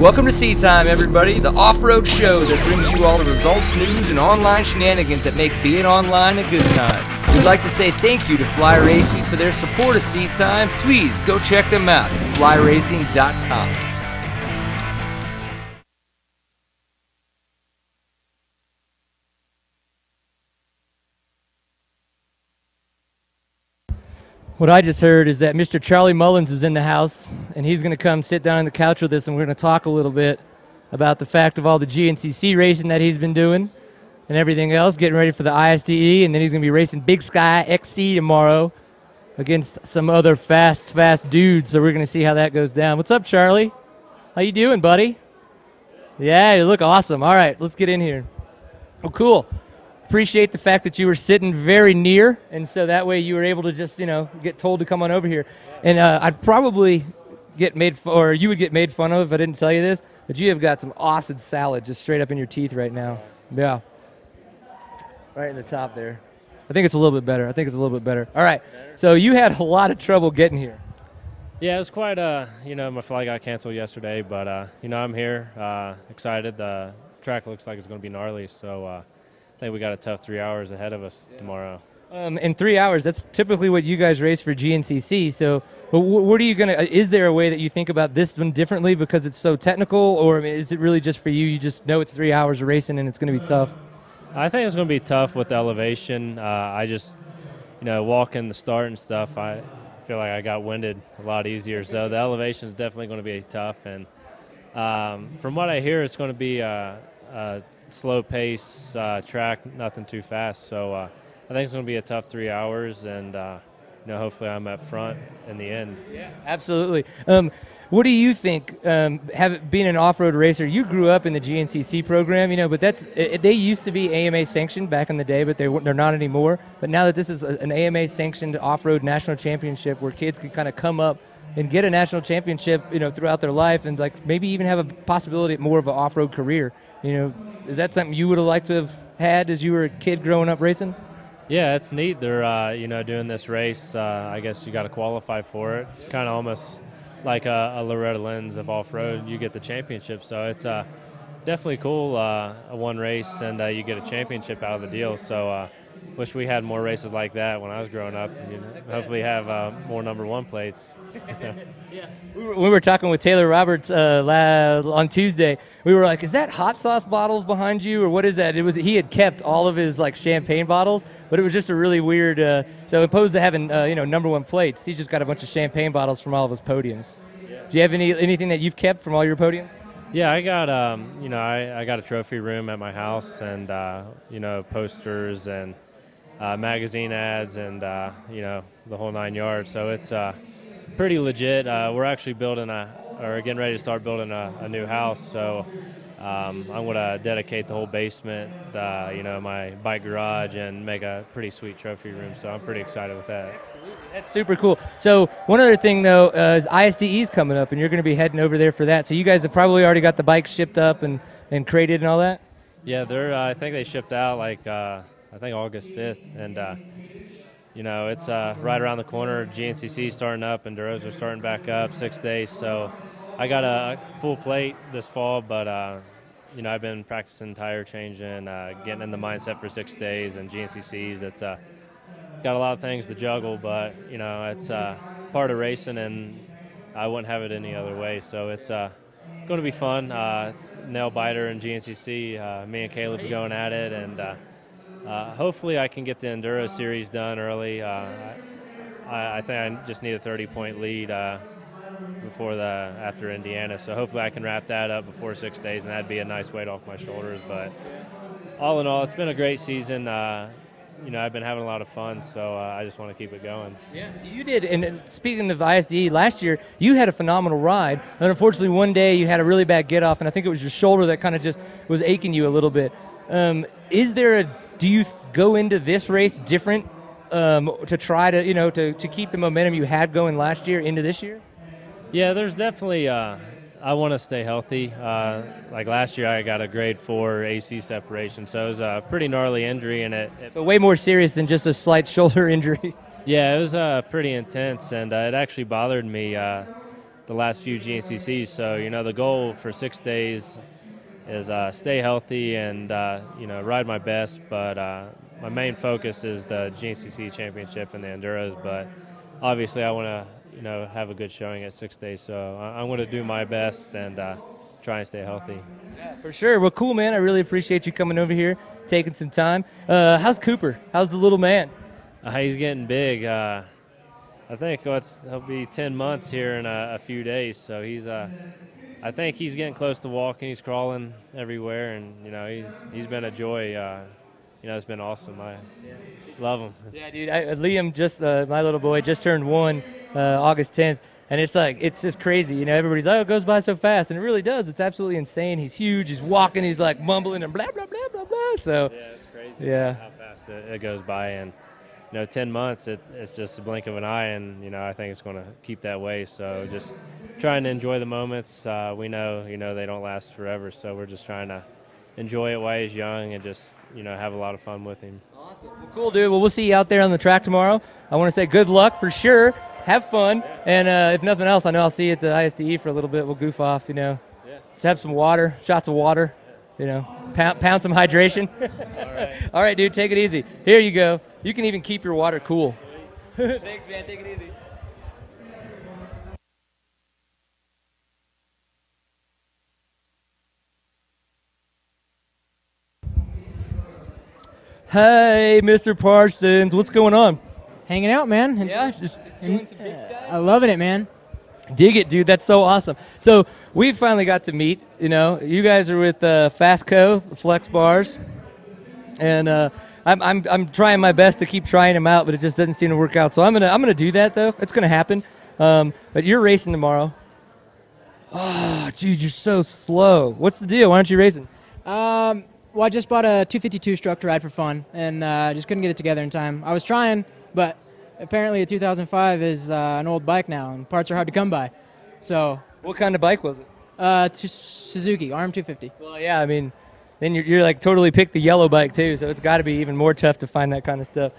Welcome to Seat Time, everybody, the off-road show that brings you all the results, news, and online shenanigans that make being online a good time. We'd like to say thank you to Fly Racing for their support of Seat Time. Please go check them out at flyracing.com. What I just heard is that Mr. Charlie Mullins is in the house, and he's going to come sit down on the couch with us, and we're going to talk a little bit about the fact of all the GNCC racing that he's been doing and everything else, getting ready for the ISDE, and then he's going to be racing Big Sky XC tomorrow against some other fast, fast dudes. So we're going to see how that goes down. What's up, Charlie? How you doing, buddy? Yeah, you look awesome. All right, let's get in here. Oh, cool appreciate the fact that you were sitting very near, and so that way you were able to just you know get told to come on over here. And uh, I'd probably get made, f- or you would get made fun of if I didn't tell you this, but you have got some awesome salad just straight up in your teeth right now. Yeah, right in the top there. I think it's a little bit better. I think it's a little bit better. All right, so you had a lot of trouble getting here. Yeah, it was quite. Uh, you know, my flight got canceled yesterday, but uh, you know, I'm here, uh, excited. The track looks like it's going to be gnarly, so. Uh, I think we got a tough three hours ahead of us yeah. tomorrow. Um, in three hours, that's typically what you guys race for GNCC. So, what are you gonna? Is there a way that you think about this one differently because it's so technical, or I mean, is it really just for you? You just know it's three hours of racing and it's going to be tough. I think it's going to be tough with the elevation. Uh, I just, you know, walking the start and stuff. I feel like I got winded a lot easier. So the elevation is definitely going to be tough. And um, from what I hear, it's going to be a, a slow pace uh, track, nothing too fast. So uh, I think it's going to be a tough three hours, and uh, you know, hopefully I'm up front in the end. Yeah, absolutely. Um, what do you think? Um, have being an off-road racer, you grew up in the GNCC program, you know, but that's it, they used to be AMA sanctioned back in the day, but they they're not anymore. But now that this is an AMA sanctioned off-road national championship, where kids can kind of come up and get a national championship, you know, throughout their life, and like maybe even have a possibility of more of an off-road career. You know, is that something you would have liked to have had as you were a kid growing up racing? Yeah, it's neat. They're uh, you know doing this race. Uh, I guess you got to qualify for it. Kind of almost like a, a, Loretta Lynn's of off road. You get the championship, so it's uh, definitely cool. Uh, one race and uh, you get a championship out of the deal. So uh, wish we had more races like that when I was growing up. You know, hopefully, have uh, more number one plates. yeah, we were, we were, talking with Taylor Roberts uh, on Tuesday. We were like, "Is that hot sauce bottles behind you, or what is that?" It was he had kept all of his like champagne bottles, but it was just a really weird. Uh, so opposed to having uh, you know number one plates, he's just got a bunch of champagne bottles from all of his podiums. Yeah. Do you have any anything that you've kept from all your podiums? Yeah, I got um, you know I, I got a trophy room at my house and uh, you know posters and uh, magazine ads and uh, you know the whole nine yards. So it's uh, pretty legit. Uh, we're actually building a or getting ready to start building a, a new house. So um, I'm going to dedicate the whole basement, uh, you know, my bike garage, and make a pretty sweet trophy room. So I'm pretty excited with that. That's super cool. So one other thing though uh, is ISDE is coming up, and you're going to be heading over there for that. So you guys have probably already got the bikes shipped up and and crated and all that. Yeah, they're. I think they shipped out like I think August 5th, and uh, you know it's uh, right around the corner. GNCC starting up, and Enduros are starting back up six days. So I got a full plate this fall, but uh, you know I've been practicing tire changing, uh, getting in the mindset for six days, and GNCCs. It's uh, got a lot of things to juggle, but you know it's uh, part of racing, and I wouldn't have it any other way. So it's going to be fun. nail biter and GNCC. me and Kailub's going at it, and uh, hopefully, I can get the Enduro Series done early. Uh, I, I, think I just need a 30 point lead uh, before the after Indiana, so hopefully I can wrap that up before six days, and that'd be a nice weight off my shoulders. But all in all, it's been a great season. Uh, you know, I've been having a lot of fun, so uh, I just want to keep it going. Yeah, you did. And speaking of ISDE, last year you had a phenomenal ride, and unfortunately, one day you had a really bad get off, and I think it was your shoulder that kind of just was aching you a little bit. Um, is there a do you th- go into this race different um, to try to you know to, to keep the momentum you had going last year into this year? Yeah, there's definitely. Uh, I want to stay healthy. Uh, like last year, I got a grade four AC separation, so it was a pretty gnarly injury, and it, it so way more serious than just a slight shoulder injury. Yeah, it was uh, pretty intense, and uh, it actually bothered me. Uh, the last few GNCCs. So you know the goal for six days is uh, stay healthy and uh, you know ride my best. But uh, my main focus is the GNCC championship and the enduros. But obviously, I want to you know have a good showing at six days. So I- I'm going to do my best and uh, try and stay healthy. For sure. Well, cool, man. I really appreciate you coming over here, taking some time. Uh, how's Cooper? How's the little man? Uh, he's getting big. Uh, I think what's he'll be 10 months here in a, a few days. So he's uh, I think he's getting close to walking. He's crawling everywhere, and you know he's he's been a joy. Uh, you know it's been awesome. I love him. Yeah, dude. I, Liam, just uh, my little boy, just turned one uh, August 10th, and it's like it's just crazy. You know, everybody's like, oh, it goes by so fast, and it really does. It's absolutely insane. He's huge. He's walking. He's like mumbling and blah blah blah blah blah. So Yeah, it's crazy. Yeah. how fast it, it goes by, and you know, 10 months, it's it's just a blink of an eye, and you know, I think it's going to keep that way. So just trying to enjoy the moments. Uh, we know, you know, they don't last forever, so we're just trying to enjoy it while he's young and just you know have a lot of fun with him. Awesome. Well, cool, dude. Well, we'll see you out there on the track tomorrow. I want to say good luck for sure. Have fun, and uh, if nothing else, I know I'll see you at the ISDE for a little bit. We'll goof off, you know. Yeah. Just have some water, shots of water, you know. Pound, pound some hydration. All right. All right, dude. Take it easy. Here you go. You can even keep your water cool. Thanks, man. Take it easy. Hey, Mr. Parsons, what's going on? hanging out, man. And Yeah, just doing some big stuff. I loving it, man. Dig it, dude. That's so awesome. So we finally got to meet. You know, you guys are with uh, Fastco Flex Bars, and uh, I'm, I'm I'm trying my best to keep trying them out, but it just doesn't seem to work out. So I'm gonna I'm gonna do that though. It's gonna happen. Um, but you're racing tomorrow. Oh, dude, you're so slow. What's the deal? Why aren't you racing? Um, well, I just bought a 252 stroke to ride for fun, and uh, just couldn't get it together in time. I was trying, but apparently a 2005 is uh, an old bike now, and parts are hard to come by. So, What kind of bike was it? uh, to Suzuki RM250. Well, yeah, I mean, then you're, you're like totally picked the yellow bike too, so it's got to be even more tough to find that kind of stuff.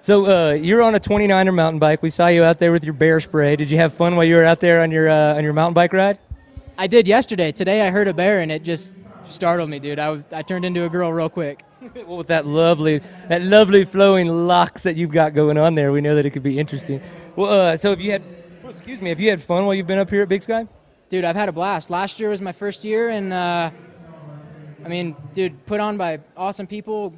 So uh, you're on a 29er mountain bike. We saw you out there with your bear spray. Did you have fun while you were out there on your uh, on your mountain bike ride? I did yesterday. Today I heard a bear, and it just startled me, dude. I I turned into a girl real quick. well, with that lovely that lovely flowing locks that you've got going on there, we know that it could be interesting. Well, uh, so if you had, well, excuse me, if you had fun while you've been up here at Big Sky? Dude, I've had a blast. Last year was my first year, and uh, I mean, dude, put on by awesome people.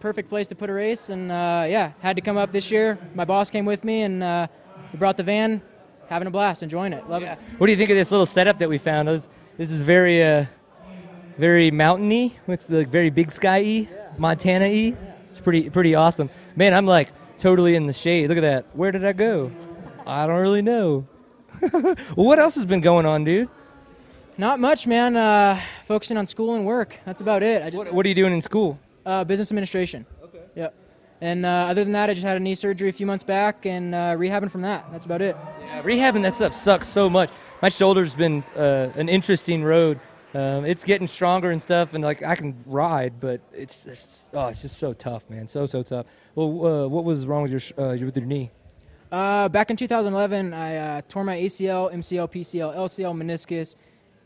Perfect place to put a race, and uh, yeah, had to come up this year. My boss came with me, and uh, we brought the van. Having a blast, enjoying it, love it. What do you think of this little setup that we found? This, this is very, uh, very mountainy. It's the very big sky-y, Montana-y. It's pretty, pretty awesome. Man, I'm like totally in the shade. Look at that. Where did I go? I don't really know. well, what else has been going on, dude? Not much, man. Uh, focusing on school and work. That's about it. I just What, what are you doing in school? uh, business administration. Okay. Yep. And uh, other than that, I just had a knee surgery a few months back, and uh, rehabbing from that. That's about it. Yeah, rehabbing that stuff sucks so much. My shoulder's been uh, an interesting road. Um, it's getting stronger and stuff, and like I can ride, but it's, it's oh, it's just so tough, man. So so tough. Well, uh, what was wrong with your uh, with your knee? Uh, back in 2011, I uh, tore my ACL, MCL, PCL, LCL, meniscus,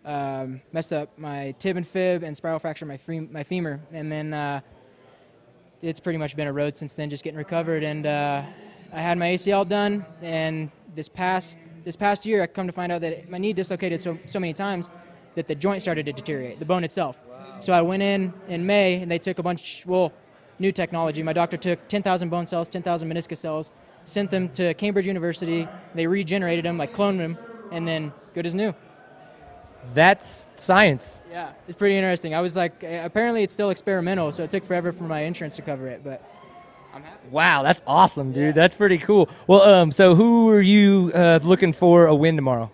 um, messed up my tib and fib, and spiral fractured my, my femur. And then uh, it's pretty much been a road since then, just getting recovered. And uh, I had my ACL done, and this past this past year, I come to find out that my knee dislocated so so many times that the joint started to deteriorate, the bone itself. So I went in in May, and they took a bunch, well, new technology. My doctor took 10,000 bone cells, 10,000 meniscus cells, sent them to Cambridge University. They regenerated them, like cloned them, and then good as new. That's science. Yeah, it's pretty interesting. I was like, uh, apparently it's still experimental, so it took forever for my insurance to cover it, but I'm happy. Wow, that's awesome, dude. That's pretty cool. Well, um, so who are you uh, looking for a win tomorrow?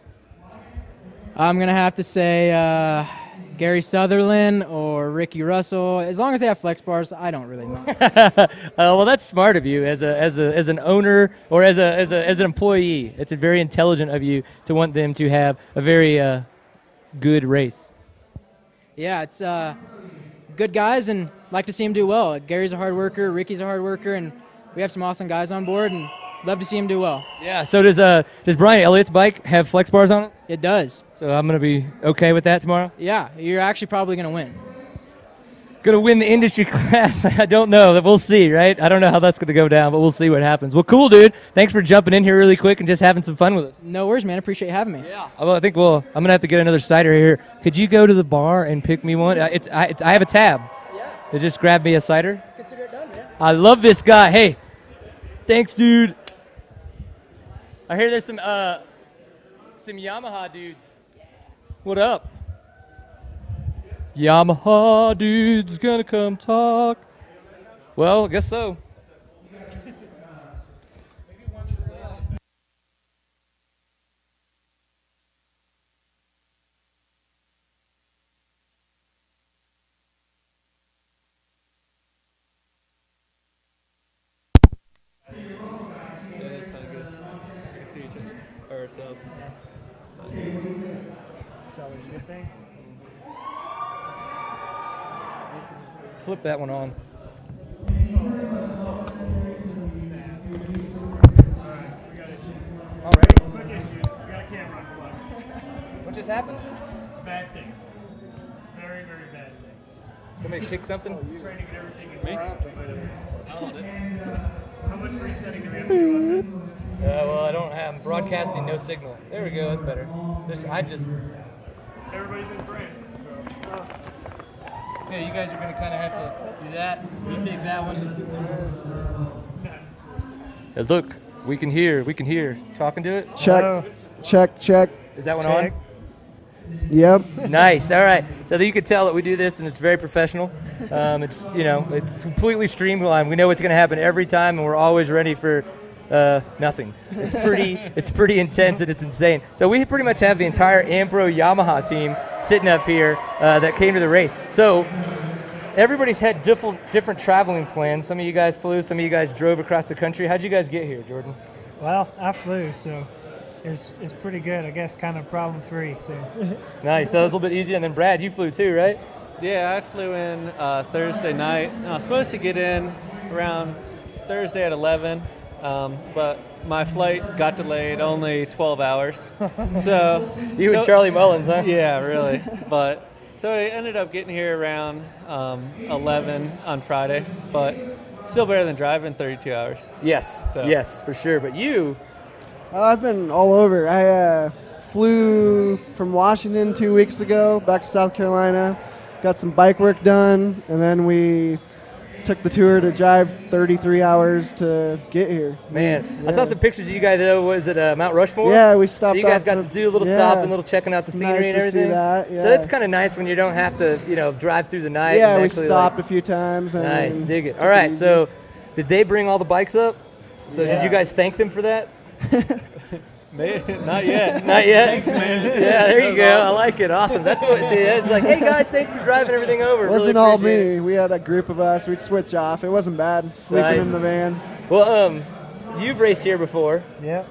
I'm gonna have to say uh, Gary Sutherland or Ricky Russell. As long as they have flex bars, I don't really mind. Uh, well, that's smart of you as a as a as an owner or as a as a as an employee. It's a very intelligent of you to want them to have a very uh, good race. yeah, it's uh, good guys, and like to see them do well. Gary's a hard worker, Ricky's a hard worker, and we have some awesome guys on board. And Love to see him do well. Yeah. So does uh does Brian Elliott's bike have flex bars on it? It does. So I'm gonna be okay with that tomorrow. Yeah, you're actually probably going to win. Gonna win the industry class. I don't know. We'll see, right? I don't know how that's gonna go down, but we'll see what happens. Well, cool, dude. Thanks for jumping in here really quick and just having some fun with us. No worries, man. Appreciate you having me. Yeah. Well, I think well, I'm gonna have to get another cider here. Could you go to the bar and pick me one? Uh, It's I, it's, I have a tab. Yeah. They Just grab me a cider. Consider it done, man. I love this guy. Hey, thanks, dude. I hear there's some uh some Yamaha dudes. What up? Yamaha dudes gonna come talk. Well, I guess so. It's always a good thing. Flip that one on. Already? Quick issues. We got a camera unplugged. What just happened? Bad things. Very, very bad things. Somebody kicked something? Trying to get everything in Me? How much resetting do we have to do on this? Uh, well, I don't have I'm broadcasting no signal. There we go. That's better. This I just Everybody's in frame. So. yeah. You guys are gonna kind of have to do that. You take that one. Hey, look, we can hear. We can hear. Talking to it. Check, check, check. Is that one Check. Yep. Nice. All right. So that you can tell that we do this, and it's very professional. Um, it's you know it's completely streamlined. We know what's gonna happen every time, and we're always ready for. Uh, nothing. It's pretty. it's pretty intense and it's insane. So we pretty much have the entire Ampro Yamaha team sitting up here uh, that came to the race. So everybody's had different different traveling plans. Some of you guys flew. Some of you guys drove across the country. How'd you guys get here, Jordan? Well, I flew, so it's, it's pretty good. I guess kind of problem free. So Nice. That was a little bit easier. And then Brad, you flew too, right? Yeah, I flew in uh, Thursday night. I was supposed to get in around Thursday at 11, um, but my flight got delayed only 12 hours. So You and Charlie Mullins, huh? Yeah, really. But so I ended up getting here around um, 11 on Friday, but still better than driving 32 hours. Yes. So- Yes, for sure. But you, Uh, I've been all over. I uh, flew from Washington two weeks ago back to South Carolina, got some bike work done, and then we took the tour to drive 33 hours to get here. man, I saw some pictures of you guys. Though, was it uh, Mount Rushmore? Yeah, we stopped. So you guys got the- to do a little yeah. stop and a little checking out the It's scenery nice and to see everything. that, So yeah. that's kind of nice when you don't have to, you know, drive through the night. Yeah, we stopped like- a few times. And nice, dig it. All right, so did they bring all the bikes up? So did you guys thank them for that? Not yet. Not yet. Thanks, man. Yeah, there you go. I like it. Awesome. That's what. See, it's like, hey guys, thanks for driving everything over. It wasn't all appreciate it. me. We had a group of us. We'd switch off. It wasn't bad. Sleeping Nice. in the van. Well, um, you've raced here before. Yep.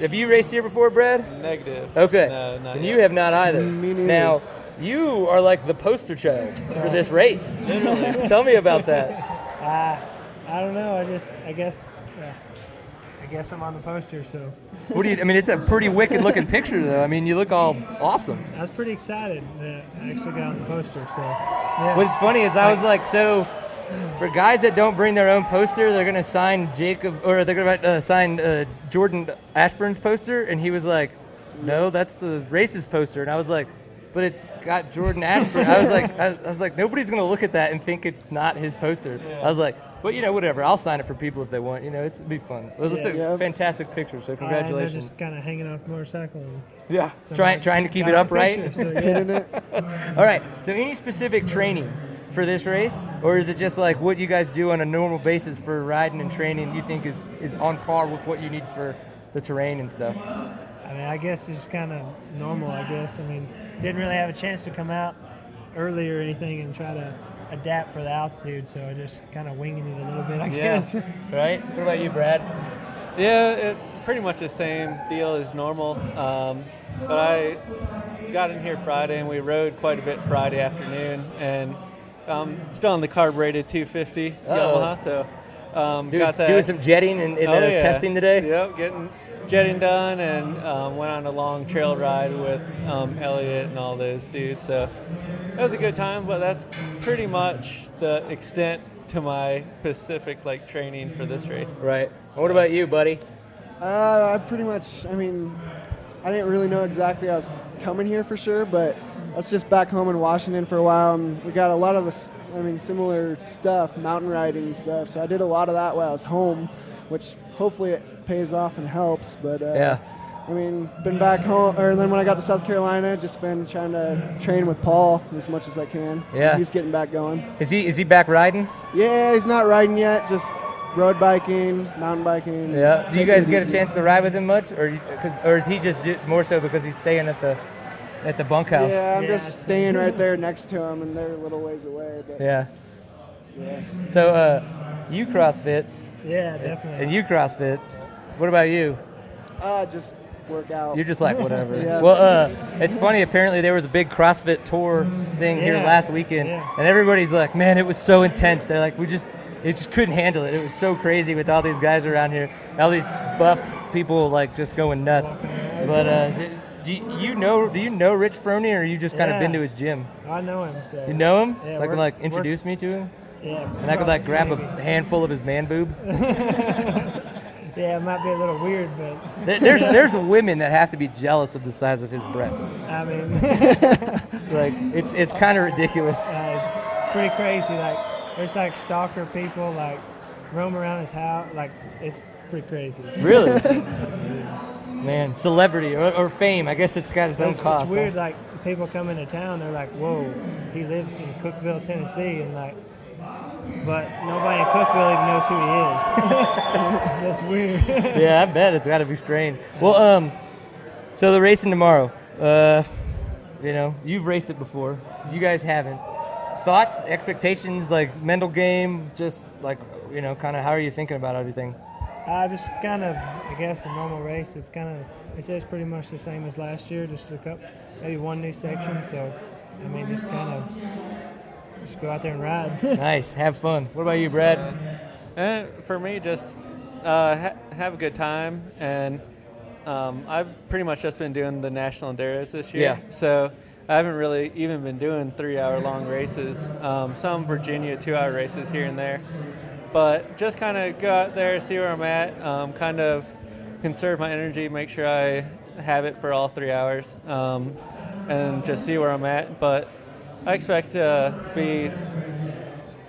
Have you raced here before, Brad? Negative. Okay. No, not and yet. you have not either. Me neither. Now, you are like the poster child for this race. Tell me about that. Uh, I don't know. I just I guess I guess I'm on the poster, so What do you? I mean, it's a pretty wicked looking picture, though. I mean, you look all awesome. I was pretty excited that I actually got on the poster. So yeah. What's funny is I was like, so for guys that don't bring their own poster, they're gonna sign Jacob or they're gonna uh, sign uh, Jordan Ashburn's poster, and he was like, no, that's the racist poster, and I was like. But it's got Jordan Ashburn. I was like, I, I was like, nobody's gonna look at that and think it's not his poster. I was like, but you know, whatever. I'll sign it for people if they want. You know, it's, it'd be fun. Well, it's a Yeah. fantastic picture. So I- they're congratulations. just kind of hanging off the motorcycle. Yeah, somebody trying trying to keep it on the upright. picture, so, yeah. All right. So, any specific training for this race, or is it just like what you guys do on a normal basis for riding and training? Do you think is is on par with what you need for the terrain and stuff? I mean, I guess it's kind of normal. I guess. I mean, didn't really have a chance to come out early or anything and try to adapt for the altitude, so I just kind of winging it a little bit. I guess. Right. What about you, Brad? Yeah, it's pretty much the same deal as normal. Um, but I got in here Friday and we rode quite a bit Friday afternoon and um, still on the carbureted 250 Uh-oh. Yamaha. So um, Dude, got that. doing some jetting and, and Oh, uh, yeah. testing today. Yep, getting jetting done, and um, went on a long trail ride with um, Elliot and all those dudes. So that was a good time, but that's pretty much the extent to my specific like training for this race. Right. What about you, buddy? Uh, I pretty much. I mean, I didn't really know exactly I was coming here for sure, but I was just back home in Washington for a while, and we got a lot of this. I mean, similar stuff, mountain riding and stuff. So I did a lot of that while I was home, which hopefully it pays off and helps. But uh, Yeah. I mean, been back home, or then when I got to South Carolina, just been trying to train with Paul as much as I can. Yeah. he's getting back going. Is he is he back riding? Yeah, he's not riding yet, just road biking, mountain biking. Yeah. Do you guys get a chance to ride with him much, or cause, or is he just do, more so because he's staying at the at the bunkhouse? Yeah, I'm Yeah, just staying right there next to him, and they're a little ways away. But Yeah. yeah. So uh, you CrossFit Yeah, definitely. and you CrossFit. What about you? uh, just work out. You're just like whatever. Yeah. Well, uh, it's funny. Apparently, there was a big CrossFit tour thing here last weekend, Yeah. and everybody's like, "Man, it was so intense." They're like, "We just, it just couldn't handle it. It was so crazy with all these guys around here, all these buff people like just going nuts." But uh, is it, do you, you know? Do you know Rich Froning, or you just kind of been to his gym? I know him. So You know him? Yeah, so I could like introduce me to him, Yeah. and I could like grab a handful of his man boob. Yeah, it might be a little weird, but There's there's women that have to be jealous of the size of his breast. I mean, Like it's it's kind of ridiculous. uh, it's pretty crazy. Like there's like stalker people like roam around his house. Like it's pretty crazy. Really? Man, celebrity or, or fame. I guess it's got its own it's, cost. it's weird. Like people come into town, they're like, "Whoa, he lives in Cookeville, Tennessee," and like. But nobody in Cookeville even knows who he is. That's weird. Yeah, I bet it's got to be strange. Well, um, so the racing tomorrow. Uh, you know, you've raced it before. You guys haven't. Thoughts, expectations, like mental game, just like you know, kind of how are you thinking about everything? Uh, just kind of, I guess, a normal race. It's kind of, it says pretty much the same as last year, just a couple, maybe one new section. So, I mean, just kind of, just go out there and ride. nice, have fun. What about you, Brad? And for me, just uh, ha- have a good time. And um, I've pretty much just been doing the national enduros this year. Yeah. So I haven't really even been doing three-hour-long races. Um, some Virginia two-hour races here and there. But just kind of go out there, see where I'm at, um, kind of conserve my energy, make sure I have it for all three hours, um, and just see where I'm at. But I expect to be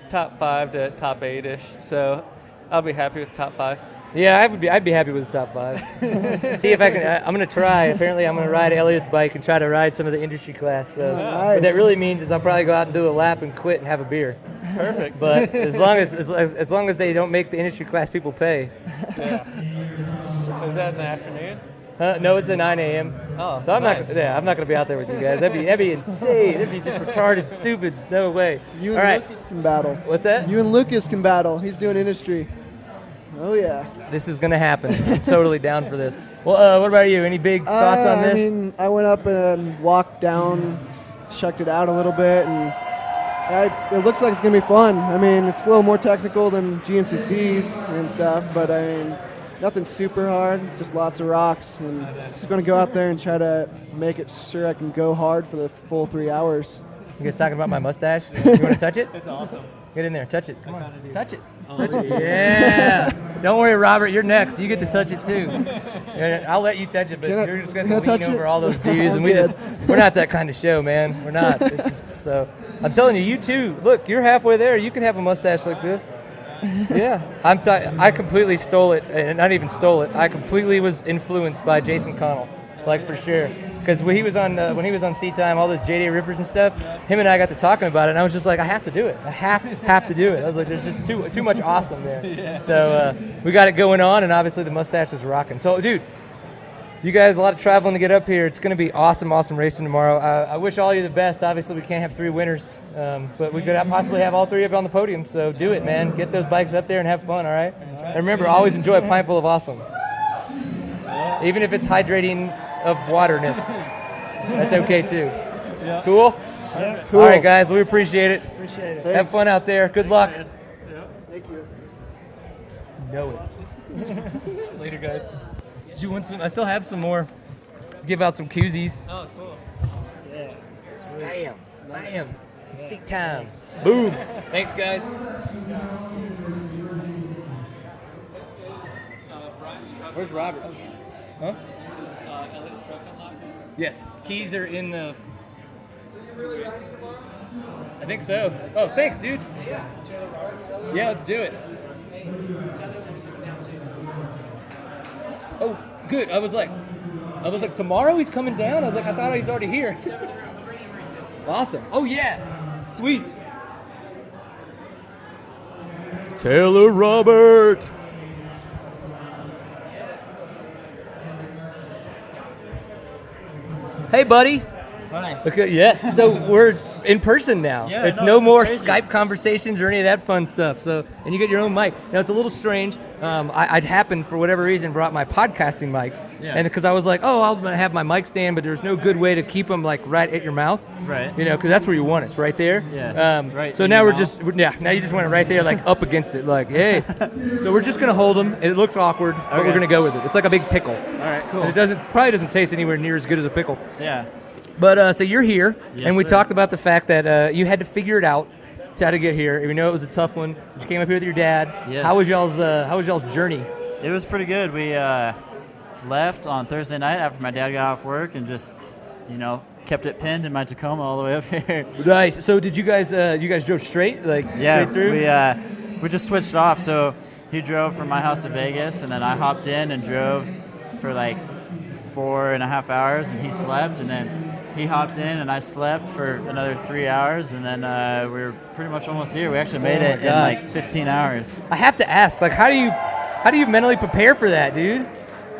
top five to top eight ish. So I'll be happy with top five. Yeah, I would be. I'd be happy with the top five. See if I can. I, I'm gonna try. Apparently, I'm gonna ride Elliot's bike and try to ride some of the industry class. So what that really means is I'll probably go out and do a lap and quit and have a beer. Perfect. But as long as as, as long as they don't make the industry class people pay. Is that in the afternoon? Uh, no, it's at 9 a.m. Oh, So I'm nice. not. Yeah, I'm not gonna be out there with you guys. That'd be that'd be insane. That'd be just retarded, stupid. No way. You and right. Lucas can battle. What's that? You and Lucas can battle. He's doing industry. Oh yeah. This is gonna happen. I'm totally down for this. Well, uh, what about you? Any big thoughts Uh, on this? I mean, I went up and walked down, checked it out a little bit, and I, it looks like it's gonna be fun. I mean, it's a little more technical than GNCCs and stuff, but I mean, nothing super hard. Just lots of rocks, and just gonna go out there and try to make it sure I can go hard for the full three hours. You guys talking about my mustache? You want to touch it? It's awesome. Get in there, touch it. Come on, touch it. Touch it. Yeah. Don't worry, Robert. You're next. You get to touch it too. I'll let you touch it, but I- you're just gonna I lean touch over it? all those dudes, and we just we're not that kind of show, man. We're not. It's just, so I'm telling you, you too. Look, you're halfway there. You could have a mustache like this. Yeah, I'm. T- I completely stole it, and not even stole it. I completely was influenced by Jason Connell, like for sure. Because when he was on uh, when he was on Seat Time, all those JD Rippers and stuff, him and I got to talking about it, and I was just like, I have to do it. I have have to do it. I was like, there's just too too much awesome there. So uh, we got it going on, and obviously the mustache is rocking. So, dude. You guys, a lot of traveling to get up here. It's going to be awesome, awesome racing tomorrow. Uh, I wish all you the best. Obviously, we can't have three winners, um, but we could possibly have all three of you on the podium. So do it, man. Get those bikes up there and have fun, all right? And remember, always enjoy a pint full of awesome. Even if it's hydrating of waterness, that's okay too. Cool? Yep. All right, guys, we appreciate it. Appreciate it. Have fun out there. Good luck. Yeah. Thank you. know it. Later, guys. Did you want some? I still have some more. Give out some koozies. Oh, cool. Yeah. Bam, bam. Seat time. Boom. Thanks, guys. Where's Robert? Huh? Yes, keys are in the. I think so. Oh, thanks, dude. Yeah, let's do it. Oh, good. I was like, I was like, tomorrow he's coming down. I was like, I thought he's already here. Awesome. Oh yeah, sweet. Taylor Robert. Hey, buddy. Hi. Okay, yes. So we're in person now. Yeah, it's no, no more. Skype conversations or any of that fun stuff. So, and you get your own mic. Now it's a little strange. Um, I, I'd happened for whatever reason brought my podcasting mics, Yeah. and because I was like, oh, I'll have my mic stand, but there's no good way to keep them like right at your mouth. Right. You know, because that's where you want it, It's right there. Yeah, Um, right So now we're mouth. just yeah. Now you just want it right there, like up against it, like hey. so we're just gonna hold them. It looks awkward, but we're gonna go with it. It's like a big pickle. All right, cool. And it doesn't probably doesn't taste anywhere near as good as a pickle. Yeah. But uh, so you're here, Yes, and we sir. talked about the fact that uh, you had to figure it out to how to get here. We know it was a tough one. You came up here with your dad. Yes. How was y'all's uh, How was y'all's journey? It was pretty good. We uh, left on Thursday night after my dad got off work and just, you know, kept it pinned in my Tacoma all the way up here. Nice. So did you guys uh, you guys drove straight like yeah, straight through? we uh, we just switched off. So he drove from my house to Vegas, and then I hopped in and drove for like four and a half hours, and he slept, and then he hopped in and I slept for another three hours, and then uh, we were pretty much almost here. We actually made Oh it in like 15 hours. I have to ask, like, how do you how do you mentally prepare for that, dude?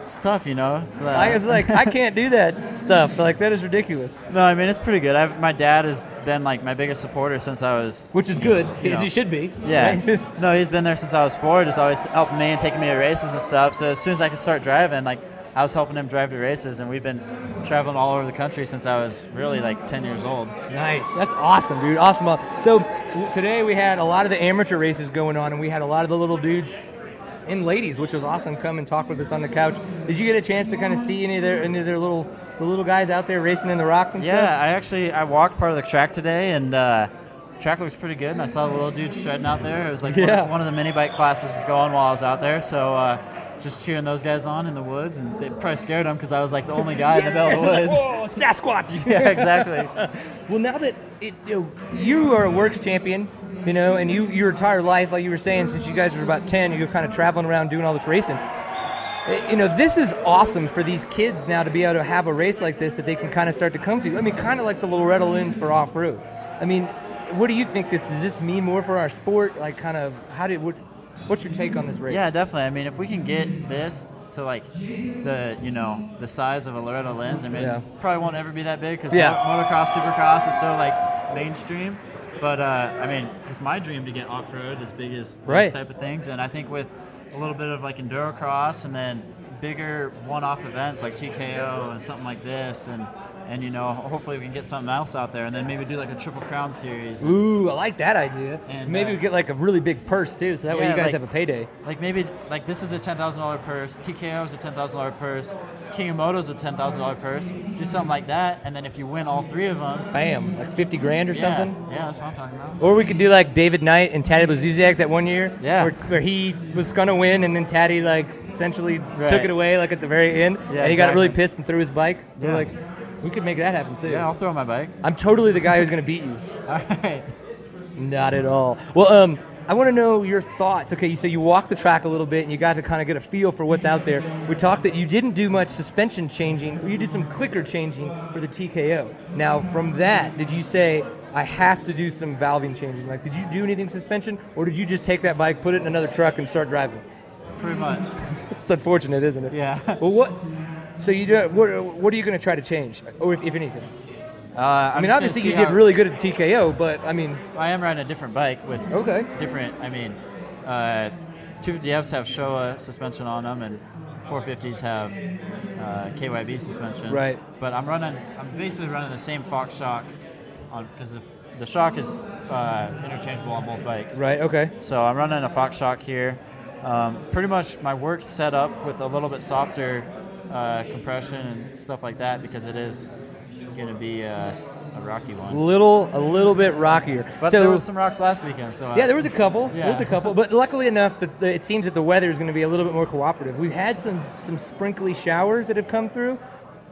It's tough, you know. It's, uh, I was like, I can't do that stuff. Like that is ridiculous. No, I mean it's pretty good. I've, my dad has been like my biggest supporter since I was. Which is good, you as know. he should be. Yeah. right? no, he's been there since I was four, just always helping me and taking me to races and stuff. So as soon as I could start driving, like I was helping him drive to races, and we've been traveling all over the country since I was really like 10 years old. Nice. That's awesome, dude. Awesome. So today we had a lot of the amateur races going on, and we had a lot of the little dudes and ladies, which was awesome. Come and talk with us on the couch. Did you get a chance to kind of see any of their any of their little the little guys out there racing in the rocks and Yeah, stuff? Yeah, I actually I walked part of the track today, and uh, track looks pretty good. And I saw the little dudes shredding out there. It was like Yeah. one, one of the mini bike classes was going while I was out there, so. Uh, just cheering those guys on in the woods, and they probably scared them because I was like the only guy in the middle of the woods. Whoa, Sasquatch! yeah, exactly. Well, now that it, you, know, you are a works champion, you know, and you your entire life, like you were saying, since you guys were about ten, you're kind of traveling around doing all this racing. Eh, You know, this is awesome for these kids now to be able to have a race like this that they can kind of start to come to. I mean, kind of like the Loretta Lynn's for off road. I mean, what do you think? This does this mean more for our sport? Like, kind of, how did what? What's your take on this race? Yeah, definitely. I mean, if we can get this to like the you know the size of a Loretta Lynn's, I mean, Yeah. probably won't ever be that big because Yeah. motocross, supercross is so like mainstream. But uh, I mean, it's my dream to get off road as big as those Right. type of things, and I think with a little bit of like endurocross and then bigger one-off events like TKO and something like this, and and you know hopefully we can get something else out there, and then maybe do like a triple crown series. Ooh, I like that idea. And, Maybe uh, we get like a really big purse too, so that way you guys like- have a payday. Like maybe like this is a ten thousand dollar purse, TKO is a ten thousand dollar purse, King of Moto is a ten thousand dollar purse. Do something like that, and then if you win all three of them, Bam, like fifty grand or yeah, something. Yeah, that's what I'm talking about. Or we could do like David Knight and Taddy Blazusiak that one year, Yeah. where, where he was gonna win and then Taddy like essentially Right. took it away like at the very end, Yeah, and he got really pissed and threw his bike. We're Yeah. like, we could make that happen too. Yeah, I'll throw my bike. I'm totally the guy who's gonna beat you. All right. Not at all. Well, um, I want to know your thoughts. Okay, you said you walked the track a little bit and you got to kind of get a feel for what's out there. We talked that you didn't do much suspension changing, or you did some clicker changing for the TKO. Now, from that, did you say I have to do some valving changing? Like, did you do anything suspension, or did you just take that bike, put it in another truck, and start driving? Pretty much. It's unfortunate, isn't it? Yeah. Well, what? So you do? What, what are you going to try to change, or if, if anything? Uh, I mean, obviously you did really good at TKO, but I mean, I am riding a different bike with okay. different. I mean, uh, 250Fs have Showa suspension on them, and 450s have uh, KYB suspension. Right. But I'm running. I'm basically running the same Fox shock on because the shock is uh, interchangeable on both bikes. Right. Okay. So I'm running a Fox shock here, Um, pretty much my work set up with a little bit softer uh, compression and stuff like that because it is going to be uh, a rocky one. Little, a little bit rockier. But so, there was some rocks last weekend, so yeah, there was a couple. There was a couple, but luckily enough, the, it seems that the weather is going to be a little bit more cooperative. We've had some some sprinkly showers that have come through,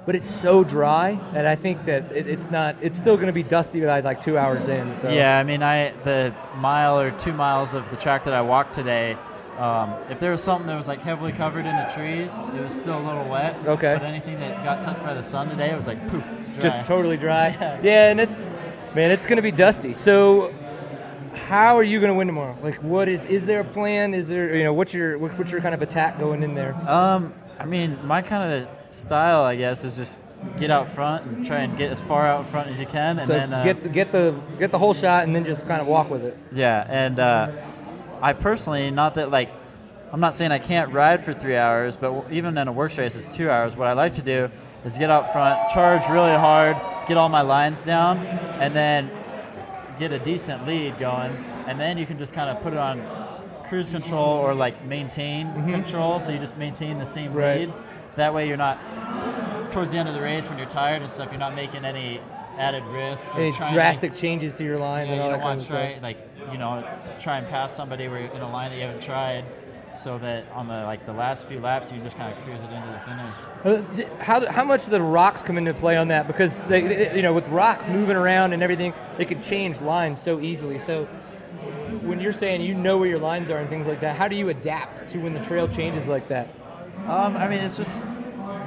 but it's so dry that I think that it, it's not. It's still going to be dusty by like two hours in. So Yeah, I mean, I the mile or two miles of the track that I walked today. Um, if there was something that was like heavily covered in the trees, it was still a little wet. Okay. But anything that got touched by the sun today, it was like poof, dry. just totally dry. yeah. yeah, and it's man, it's going to be dusty. So. How are you going to win tomorrow? Like, what is is there a plan? Is there you know what's your what, what's your kind of attack going in there? Um, I mean, my kind of style, I guess, is just get out front and try and get as far out front as you can, and so then uh, get the, get the get the whole shot and then just kind of walk with it. Yeah, and uh, I personally, not that like, I'm not saying I can't ride for three hours, but even in a work race, it's two hours. What I like to do is get out front, charge really hard, get all my lines down, and then get a decent lead going, and then you can just kind of put it on cruise control or like maintain control. So you just maintain the same Mm-hmm. Right. lead. That way, you're not towards the end of the race when you're tired and stuff. You're not making any added risks. Any drastic changes to your lines yeah, and all you that kind of stuff. like you know try and pass somebody where you're in a line that you haven't tried, so that on the like the last few laps you just kind of cruise it into the finish. Uh, How, how much do the rocks come into play on that? Because they, they- you know, with rocks moving around and everything, they can change lines so easily. So, when you're saying you know where your lines are and things like that, how do you adapt to when the trail changes like that? Um, I mean it's just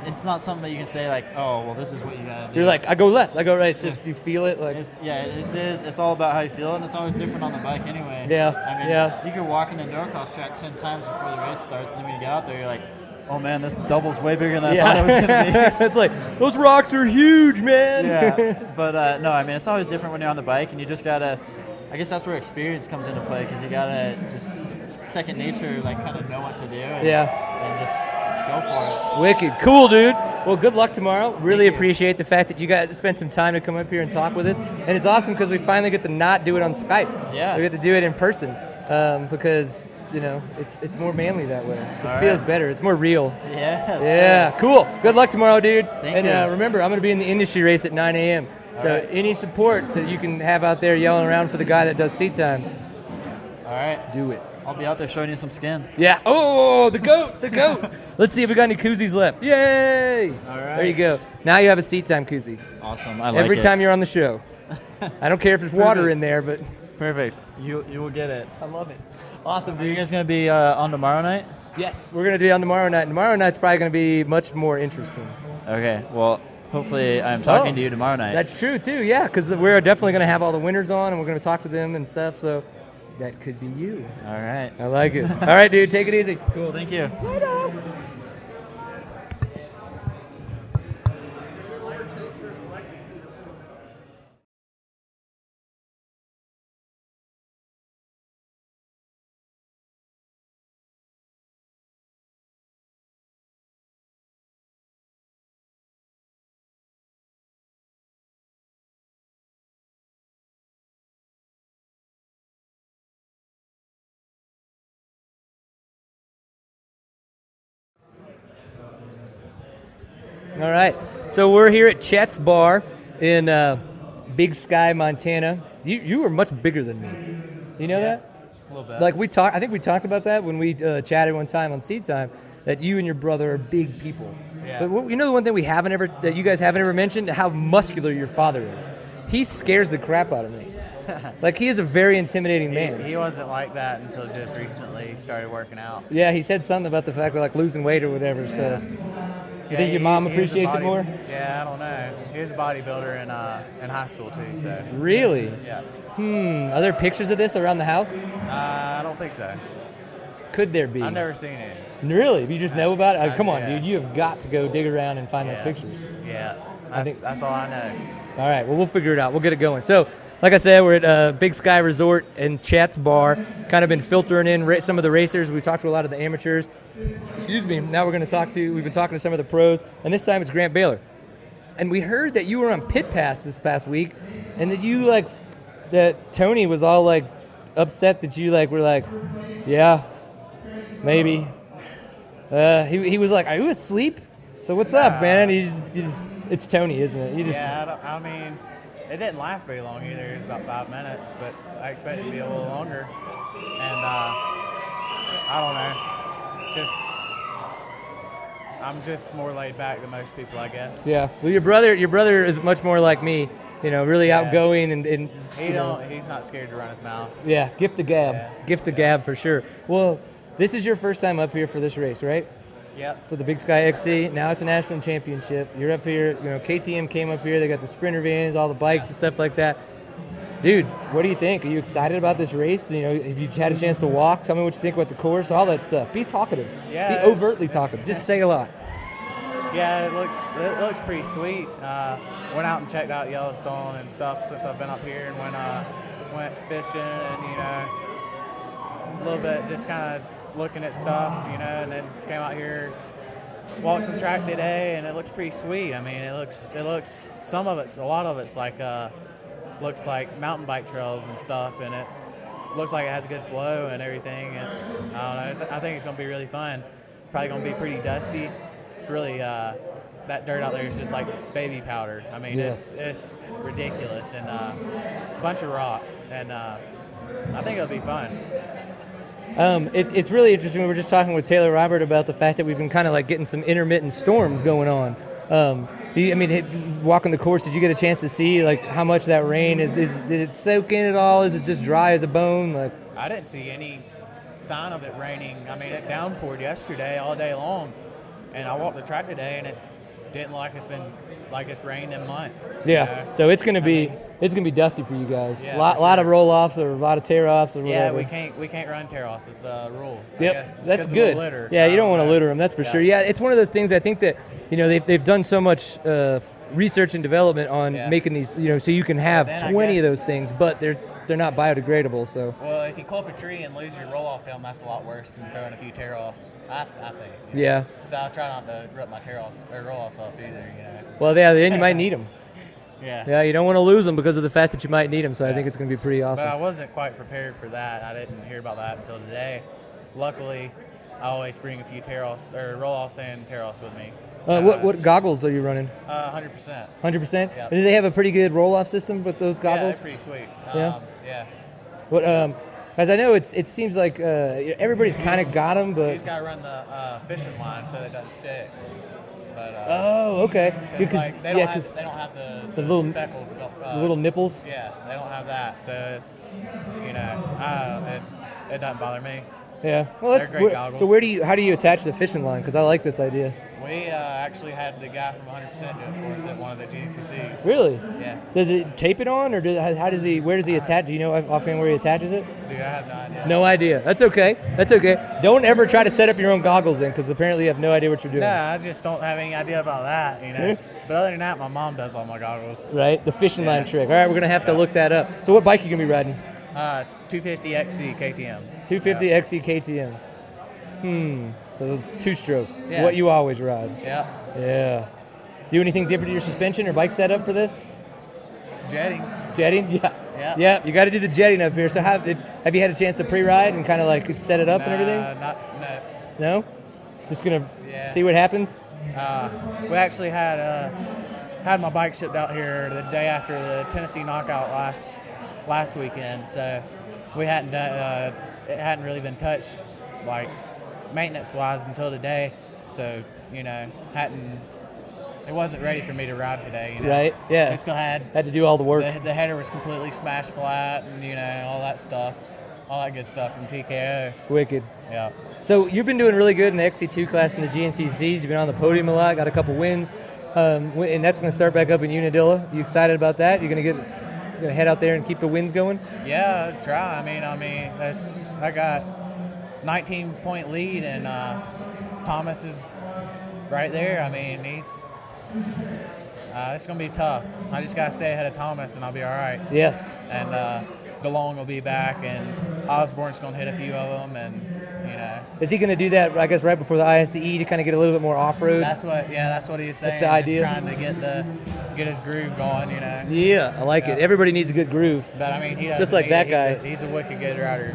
it's not something that you can say like oh well this is what you gotta do. You're like, I go left, I go right. It's just you feel it. Like, It's, yeah, it is. It's all about how you feel, and it's always different on the bike anyway. Yeah, I mean, yeah. You could walk in the Endurocross track ten times before the race starts, and then when you get out there, you're like, "Oh man, this double's way bigger than I thought it was gonna be." it's like those rocks are huge, man. yeah, but uh, no, I mean it's always different when you're on the bike, and you just gotta. I guess that's where experience comes into play because you gotta just second nature, like kind of know what to do. And, Yeah. and just go for Wicked. Cool, dude. Well, good luck tomorrow. Really appreciate the fact that you got to spend some time to come up here and talk with us. And it's awesome because we finally get to not do it on Skype. Yeah. We get to do it in person um, because, you know, it's it's more manly that way. It All feels right. better. It's more real. it. Yes. Yeah, cool. Good luck tomorrow, dude. Thank and you. Uh, remember, I'm going to be in the industry race at 9 a.m. So right. any support that you can have out there yelling around for the guy that does seat time, All right. do it. I'll be out there showing you some skin. Yeah. Oh, the goat, the goat. Let's see if we got any koozies left. Yay! All right. There you go. Now you have a seat time koozie. Awesome. I like it. Every it. time you're on the show. I don't care if there's water in there, but Perfect. You you will get it. I love it. Awesome, Are you guys gonna be uh, on tomorrow night? Yes, we're gonna be on tomorrow night. Tomorrow night's probably gonna be much more interesting. Okay. Well, hopefully I'm talking Oh, to you tomorrow night. That's true too. Yeah, because we're definitely gonna have all the winners on, and we're gonna talk to them and stuff. So that could be you. All right. I like it. all right, dude. Take it easy. Cool. Thank you. All right. So we're here at Chet's Bar in uh, Big Sky, Montana. You you are much bigger than me. You know that? A little bit. Like we talked, I think we talked about that when we uh, chatted one time on Seat Time. That you and your brother are big people. Yeah. But what- you know the one thing we haven't ever, that you guys haven't ever mentioned, how muscular your father is. He scares the crap out of me. like he is a very intimidating man. He wasn't like that until just recently he started working out. Yeah, he said something about the fact of like losing weight or whatever. So you think your mom appreciates it more? Yeah, I don't know. He was a bodybuilder in uh, in high school too. So Really? yeah, Hmm. Are there pictures of this around the house? uh, I don't think so. Could there be? I've never seen it. Really? If you just know about it, Oh, come on, yeah. dude. You have got to go dig around and find Yeah. those pictures. Yeah, I that's, think- that's all I know. All right. Well, we'll figure it out. We'll get it going. So, like I said, we're at uh, Big Sky Resort and Chet's Bar. Kind of been filtering in ra- some of the racers. We've talked to a lot of the amateurs. Excuse me. Now we're going to talk to. We've been talking to some of the pros, and this time it's Grant Baylor. And we heard that you were on Pit Pass this past week, and that you like that Tony was all like upset that you like were like, yeah, Maybe. Uh, he, he was like, "Are you asleep?" So what's up, man? You just, you just, it's Tony, isn't it? You just, yeah, I, don't, I mean, it didn't last very long either. It was about five minutes, but I expected it to be a little longer. And uh, I don't know, just I'm just more laid back than most people, I guess. yeah. Well, your brother, your brother is much more like me. You know, really Yeah. outgoing and, and He don't. He's not scared to run his mouth. yeah, gift of gab, Yeah. gift of gab for sure. Well, this is your first time up here for this race, right? Yep. for the Big Sky XC. Now it's a national championship. You're up here. You know, KTM came up here. They got the sprinter vans, all the bikes and stuff like that. Dude, what do you think? Are you excited about this race? You know, have you had a chance to walk? Tell me what you think about the course, all that stuff. Be talkative. Yeah. Be overtly talkative. Just say a lot. Yeah, it looks it looks pretty sweet. Uh, went out and checked out Yellowstone and stuff since I've been up here, and went uh, went fishing and you know a little bit just kind of looking at stuff, you know, and then came out here, walked some track today, and it looks pretty sweet. I mean, it looks it looks some of it's a lot of it's like uh, looks like mountain bike trails and stuff, and it looks like it has a good flow and everything. And I don't know, I th- I think it's gonna be really fun. Probably gonna be pretty dusty. It's really uh, that dirt out there is just like baby powder. I mean, Yes. it's it's ridiculous and uh, a bunch of rock, and uh, I think it'll be fun. Um, it, it's really interesting. We were just talking with Taylor Robert about the fact that we've been kind of like getting some intermittent storms going on. Um, you- I mean, walking the course, did you get a chance to see like how much that rain is? is did it soak in at all? Is it just dry as a bone? Like, I didn't see any sign of it raining. I mean, it downpoured yesterday all day long, and I walked the track today, and it didn't like it's been like it's rained in months. you yeah. know? So it's gonna I be mean, it's gonna be dusty for you guys. Yeah, a lot, for lot of roll offs or a lot of tear offs or yeah, we can't we can't run tear offs. It's a rule. I Yep, guess, that's good. litter. Yeah, you don't want to litter them. That's for Yeah. sure. Yeah, it's one of those things. I think that you know they've, they've done so much uh, research and development on Yeah. making these. You know, so you can have then I twenty of those things, but they're they're not biodegradable. So Well, if you clip a tree and lose your roll off film, that's a lot worse than throwing a few tear offs. I, I think. you know. yeah. So I try not to rip my tear offs or roll offs off either. You know. Well, yeah. Then you might need them. Yeah. Yeah, you don't want to lose them because of the fact that you might need them. So I think it's going to be pretty awesome. But I wasn't quite prepared for that. I didn't hear about that until today. Luckily, I always bring a few tear offs or roll offs and tear offs with me. Uh, what what goggles are you running? Uh, 100%. Hundred percent. Yep. Do they have a pretty good roll off system with those Yeah, goggles? they're pretty sweet. Yeah? Um, yeah. But um, as I know, it's it seems like uh, everybody's kind of got them, but He's got to run the uh, fishing line so it doesn't stick. But, uh, oh, okay. 'cause, Because like, they, don't yeah, have, they don't have the, the the, little- speckled uh, little nipples. Yeah, they don't have that. So it's, you know, uh, it, it doesn't bother me. Yeah. Well, that's goggles. so. Where do you how do you attach the fishing line? Because I like this idea. We uh, actually had the guy from 100% do it for us at one of the GNCCs. Really? Yeah. Does it tape it on, or do, how, does he? Where does he attach? Do you know offhand where he attaches it? Dude, I have no idea. No idea. That's okay. That's okay. Don't ever try to set up your own goggles in, because apparently you have no idea what you're doing. No, I just don't have any idea about that, you know. but other than that, my mom does all my goggles. Right. The fishing line trick. All right, we're gonna have to look that up. So, what bike are you gonna be riding? Uh, 250 XC KTM. 250 XC KTM. Hmm. So two stroke. Yeah. What you always ride. Yeah. Yeah. Do anything different to your suspension or bike setup for this? Jetting. Jetting? Yeah. Yeah. Yeah, you got to do the jetting up here. So have have you had a chance to pre-ride and kind of like set it up and everything? Nah, not, no. No. Just gonna Yeah. see what happens. Uh, we actually had uh, had my bike shipped out here the day after the Tennessee knockout last last weekend, so we hadn't done, uh, it hadn't really been touched like maintenance wise until today. So you know hadn't it wasn't ready for me to ride today. You know? Right. Yeah. We still had Had to do all the work. the, the header was completely smashed flat, and you know all that stuff, all that good stuff from TKO. Wicked. Yeah. So you've been doing really good in the XC2 class in the GNCCs. You've been on the podium a lot, got a couple wins, um, and that's going to start back up in Unadilla. You excited about that? You're going to get, you're going to head out there and keep the wins going. Yeah, try. I mean, I mean, that's I got 19 point lead, and uh, Thomas is right there. I mean, he's uh, it's gonna be tough. I just gotta stay ahead of Thomas, and I'll be all right. Yes. And uh, DeLong will be back, and Osborne's gonna hit a few of them, and you know. Is he going to do that? I guess right before the ISDE to kind of get a little bit more off road. That's what, yeah, that's what he's saying. That's the idea. Just trying to get the get his groove going, you know. Yeah, I like it. Everybody needs a good groove. But I mean, he Just like he- that he's a- guy. he's a wicked good rider.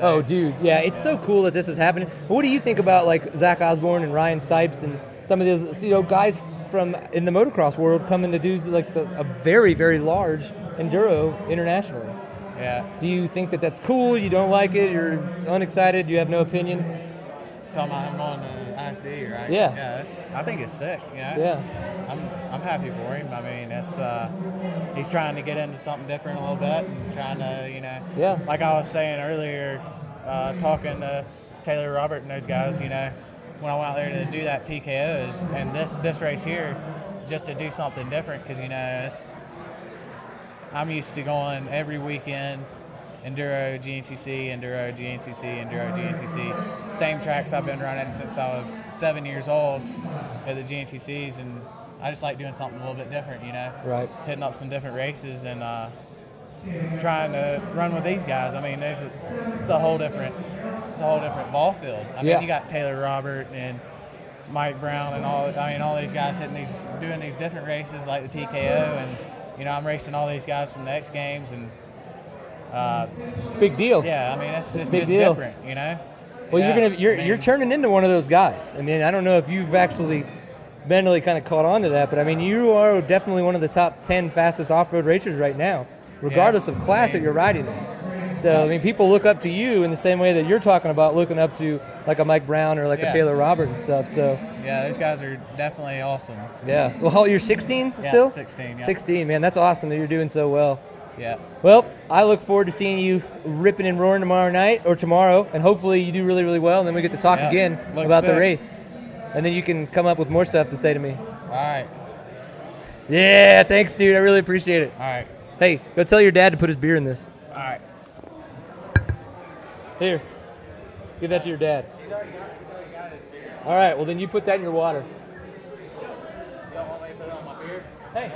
Oh, dude, yeah, it's so cool that this is happening. What do you think about like Zach Osborne and Ryan Sipes and some of those, you know, guys from in the motocross world coming to do like the, a very, very large enduro internationally? Yeah. Do you think that that's cool? You don't like it? You're unexcited? You have no opinion? Talking about him on the ISD, right? Yeah. Yeah. That's, I think it's sick. You know? Yeah. I'm I'm happy for him. I mean, it's uh, he's trying to get into something different a little bit and trying to, you know. Yeah. Like I was saying earlier, uh, talking to Taylor Robert and those guys, you know, when I went out there to do that TKOs and this this race here, just to do something different because you know it's. I'm used to going every weekend, enduro GNCC, enduro GNCC, enduro GNCC. Same tracks I've been running since I was seven years old at the GNCCs, and I just like doing something a little bit different, you know. Right. Hitting up some different races and uh, trying to run with these guys. I mean, there's a, it's a whole different, it's a whole different ball field. I mean, Yeah. you got Taylor Robert and Mike Brown and all. I mean, all these guys hitting these, doing these different races like the TKO, and you know, I'm racing all these guys from the X Games, and uh, Big deal. yeah, I mean, it's, it's Big just deal. different, you know. Well, Yeah, you're gonna you're I mean, you're turning into one of those guys. I mean, I don't know if you've actually mentally kind of caught on to that, but I mean, you are definitely one of the top ten fastest off-road racers right now, regardless of class that you're riding in. So I mean, people look up to you in the same way that you're talking about looking up to like a Mike Brown or like a Taylor Robert and stuff. So Yeah, those guys are definitely awesome. yeah. Well, how, you're 16 Yeah, still? 16, yeah. 16, man. That's awesome that you're doing so well. Yeah. Well, I look forward to seeing you ripping and roaring tomorrow night or tomorrow, and hopefully you do really, really well, and then we get to talk Yeah, again looks about the race, and then you can come up with more stuff to say to me. All right. Yeah, thanks, dude. I really appreciate it. All right. Hey, go tell your dad to put his beer in this. All right. Here, give that to your dad. All right. Well, then you put that in your water. Don't want me to put it on my beard. Hey,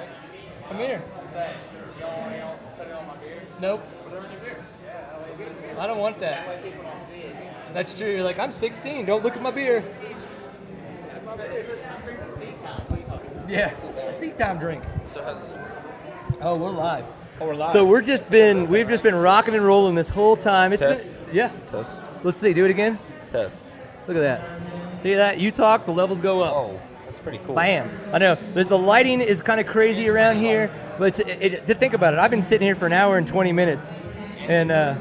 come here. Nope. I don't want that. That's true. You're like, I'm 16. Don't look at my beer. Yeah, it's a seat time drink. Oh, we're live. Oh, we're live. So we're just been we've just been rocking and rolling this whole time. It's Test. been yeah. Test. Let's see. Do it again. Test. Look at that. See that? You talk, the levels go up. Oh, that's pretty cool. Bam. I know. The, the lighting is kind of crazy around here, but it, it, to think about it, I've been sitting here for an hour and 20 minutes. And uh,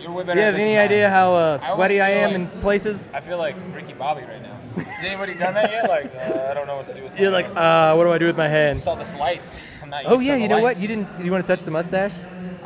You're way better you have any I idea how uh, sweaty I feel am like- in places? I feel like Ricky Bobby right now. Has anybody done that yet? Like, uh, I don't know what to do with You're like, uh, what do I do with my I hands? saw this lights. I'm not Oh yeah, you know what? You didn't. You want to touch the mustache?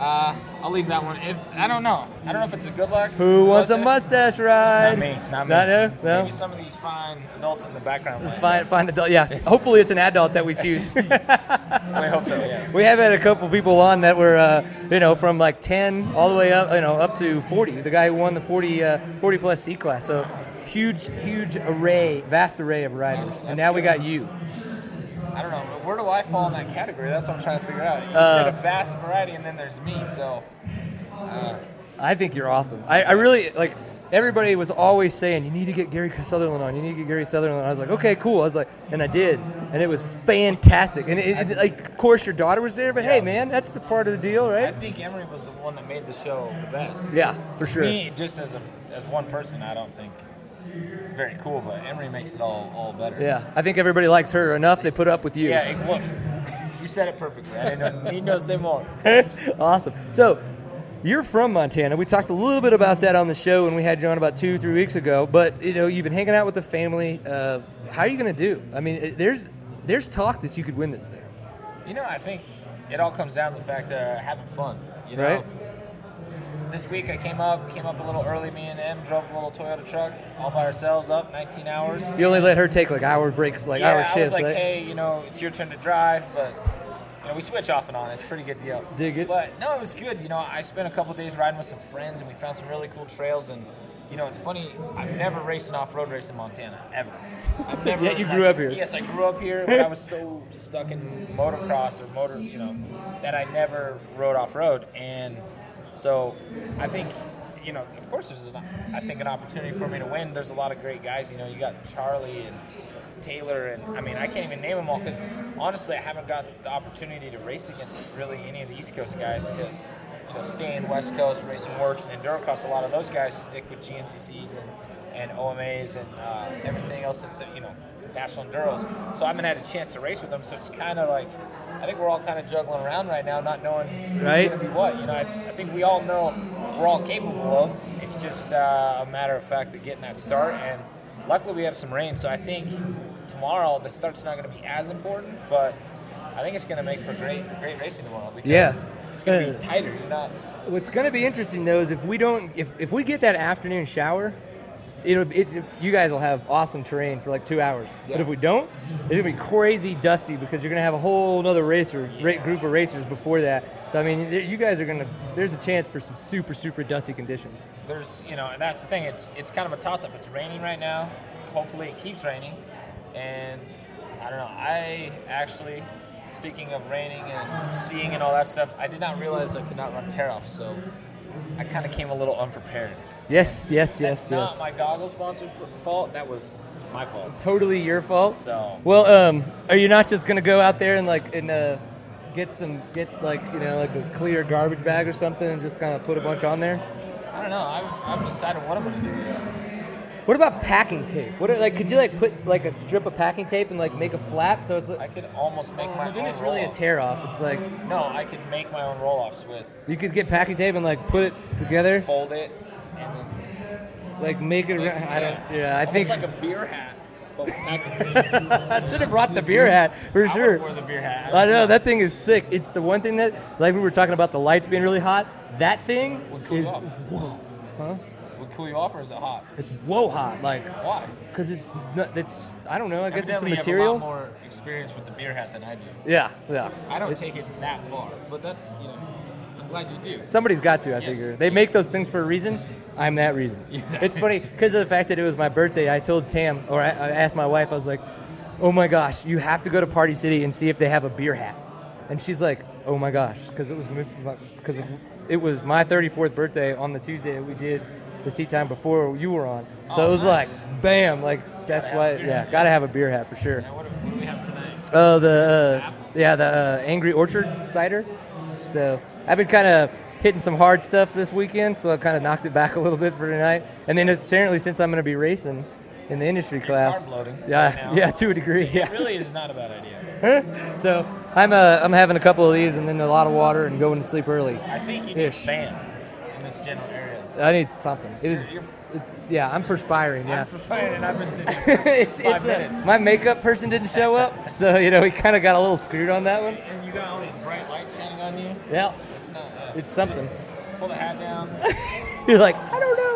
Uh, I'll leave that one. If I don't know, I don't know if it's a good luck. Who wants a mustache ride? Not me. Not me. Not you? No. Maybe some of these fine adults in the background. might. Find, find adult. Yeah. Hopefully, it's an adult that we choose. I hope so. Yes. We have had a couple people on that were, uh, you know, from like 10 all the way up, you know, up to 40. The guy who won the 40, uh, 40 plus C class. So huge, huge array, vast array of riders. and that's now we got you. I don't know. Where do I fall in that category? That's what I'm trying to figure out. You Uh, said a vast variety, and then there's me. So. Uh, I think you're awesome. I, I really like. Everybody was always saying you need to get Gary Sutherland on. You need to get Gary Sutherland on. I was like, okay, cool. I was like, and I did, and it was fantastic. And it, it, like, of course, your daughter was there, but hey, man, that's the part of the deal, right? I think Emery was the one that made the show the best. Yeah, for sure. Me, just as a as one person, I don't think it's very cool, but Emery makes it all all better. Yeah, I think everybody likes her enough. They put up with you. Yeah. It, well, you said it perfectly. I didn't need to say more. awesome. So, you're from Montana. We talked a little bit about that on the show when we had you on about two, three weeks ago. But you know, you've been hanging out with the family. Uh, how are you going to do? I mean, there's there's talk that you could win this thing, You know, I think it all comes down to the fact of having fun. You know. right? This week I came up, came up a little early. Me and Em drove a little Toyota truck all by ourselves up, 19 hours. You only let her take like hour breaks, like yeah, hour I shifts, was like, right? hey, you know, it's your turn to drive, but you know, we switch off and on. It's a pretty good deal. Dig it. But no, it was good. You know, I spent a couple days riding with some friends, and we found some really cool trails. And you know, it's funny. I've never raced an off-road race in Montana ever. I've never. Yet you grew up here. Yes, I grew up here, but I was so stuck in motocross or motor, you know, that I never rode off-road. And so, I think. You know, of course, there's, an, I think, an opportunity for me to win. There's a lot of great guys. You know, you got Charlie and Taylor, and I mean, I can't even name them all because honestly, I haven't got the opportunity to race against really any of the East Coast guys because you know, staying West Coast, racing WORCS, and Endurocross, a lot of those guys stick with GNCCs and, and OMAs and uh, everything else that, the, you know, national enduros. So I haven't had a chance to race with them, so it's kind of like, I think we're all kind of juggling around right now, not knowing who's Right. going to be what. You know, I, I think we all know we're all capable of. It's just uh, a matter of fact of getting that start, and luckily we have some rain, so I think tomorrow the start's not going to be as important, but I think it's going to make for great, great racing tomorrow because Yeah. it's going to be tighter. You're not. What's going to be interesting though is if we don't, if, if we get that afternoon shower, it'll it's, you guys will have awesome terrain for like two hours. But if we don't, it's gonna be crazy dusty because you're gonna have a whole other racer ra- group of racers before that. So I mean, you guys are gonna. There's a chance for some super super dusty conditions. There's, you know, and that's the thing. It's it's kind of a toss up. It's raining right now. Hopefully, it keeps raining, and I don't know. I actually, speaking of raining and seeing and all that stuff, I did not realize I could not run tear off. So I kind of came a little unprepared. Yes, yes, yes, That's yes. not my goggle sponsor's fault. That was my fault. totally your fault. So Well, um, are you not just gonna go out there and like and uh, get some get like you know like a clear garbage bag or something and just kind of put a bunch on there? I don't know. I haven't, I haven't decided what I'm gonna do. What about packing tape? What are, like could you like put like a strip of packing tape and like make a flap so it's like I could almost make oh, my but then own it's really a tear off. It's like No, I could make my own roll offs with you could get packing tape and like put it together, fold it, and then like make it. Make- I don't. yeah. I almost think like a beer hat. But with packing. I should have brought the beer hat for I sure. the beer hat. I know that thing is sick. It's the one thing that, like we were talking about the lights being really hot. That thing Would cool is off. whoa, huh? Cool you off, or is it hot? It's whoa hot. Like Why? because it's not. It's I don't know. I guess it's the material. You have a lot more experience with the beer hat than I do. Yeah, yeah. I don't It's- take it that far, but that's you know, I'm glad you do. Somebody's got to, I Yes, figure. They make those things for a reason. I'm that reason. It's funny because of the fact that it was my birthday. I told Tam, or I, I asked my wife, I was like, "Oh my gosh, you have to go to Party City and see if they have a beer hat." And she's like, "Oh my gosh," because it was because it was my 34th birthday on the Tuesday that we did the seat time before you were on. So Oh, it was nice. like, bam, like that's have why, yeah, hat. gotta have a beer hat for sure. Now, what, what do we have tonight? Oh, the uh, yeah, the uh, Angry Orchard cider. So I've been kind of hitting some hard stuff this weekend, so I've kind of knocked it back a little bit for tonight. And then it's apparently since I'm going to be racing in the industry class, carb loading yeah, right yeah, to a degree, It yeah. really is not a bad idea. So I'm uh, I'm having a couple of these and then a lot of water and going to sleep early. I think you need Ish. a fan in this general area. I need something. It is. It's yeah. I'm perspiring. Yeah. I'm prepared, and I've been sitting here for it's five it's uh, minutes. my makeup person didn't show up, so you know we kind of got a little screwed on that one. and you got all these bright lights shining on you. Yeah. It's not. Yeah. It's something. Pull the hat down. You're like, I don't know.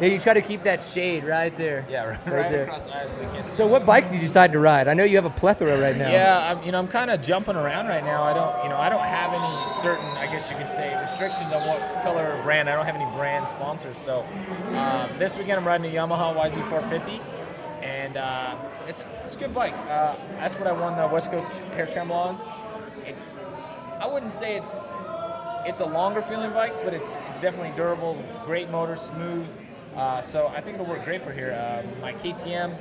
Yeah, you try to keep that shade right there. Yeah, right, Right right there. across the eyes so you can't see. So, what bike did you decide to ride? I know you have a plethora right now. Yeah, I'm, you know, I'm kind of jumping around right now. I don't, you know, I don't have any certain, I guess you could say, restrictions on what color or brand. I don't have any brand sponsors. So uh, this weekend I'm riding a Yamaha YZ450, and uh, it's it's a good bike. Uh, that's what I won the West Coast Hare Scramble on. It's, I wouldn't say it's, it's a longer feeling bike, but it's it's definitely durable, great motor, smooth. Uh, so I think it'll work great for here. Uh, my KTM.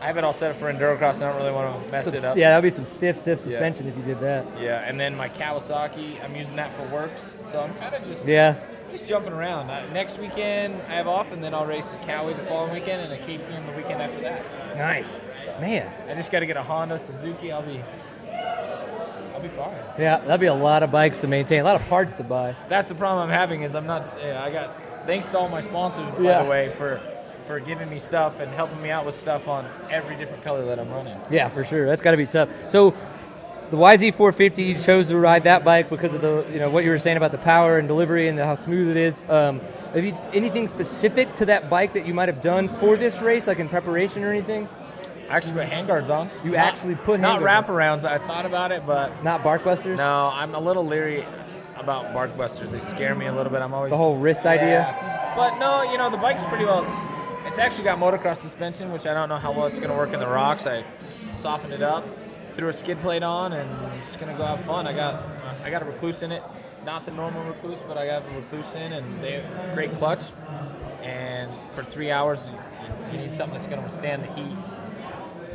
I have it all set up for endurocross. I don't really want to mess Some- it up. yeah, that'd be some stiff, stiff Yeah. suspension if you did that. Yeah, and then my Kawasaki, I'm using that for WORCS. So I'm kind of just Yeah. just jumping around. Uh, next weekend I have off, and then I'll race a Kawi the following weekend and a KTM the weekend after that. Nice. Man. I just got to get a Honda, Suzuki. I'll be I'll be fine. Yeah, that'd be a lot of bikes to maintain, a lot of parts to buy. That's the problem I'm having is I'm not. Yeah, I got thanks to all my sponsors by Yeah. the way for for giving me stuff and helping me out with stuff on every different color that I'm running. Yeah, for sure. That's got to be tough. So, the YZ450, you chose to ride that bike because of the, you know, what you were saying about the power and delivery and how smooth it is. Um, have you anything specific to that bike that you might have done for this race, like in preparation or anything? I actually put handguards on. You Not- actually put not wraparounds. I thought about it, but Not barkbusters. No, I'm a little leery about bark busters. They scare me a little bit. I'm always The whole wrist idea? But no, you know the bike's pretty well. It's actually got motocross suspension, which I don't know how well it's going to work in the rocks. I softened it up, threw a skid plate on, and I'm just going to go have fun. I got I got a Rekluse in it, not the normal Rekluse, but I got a Rekluse in, and they great clutch. And for three hours, you, you need something that's going to withstand the heat.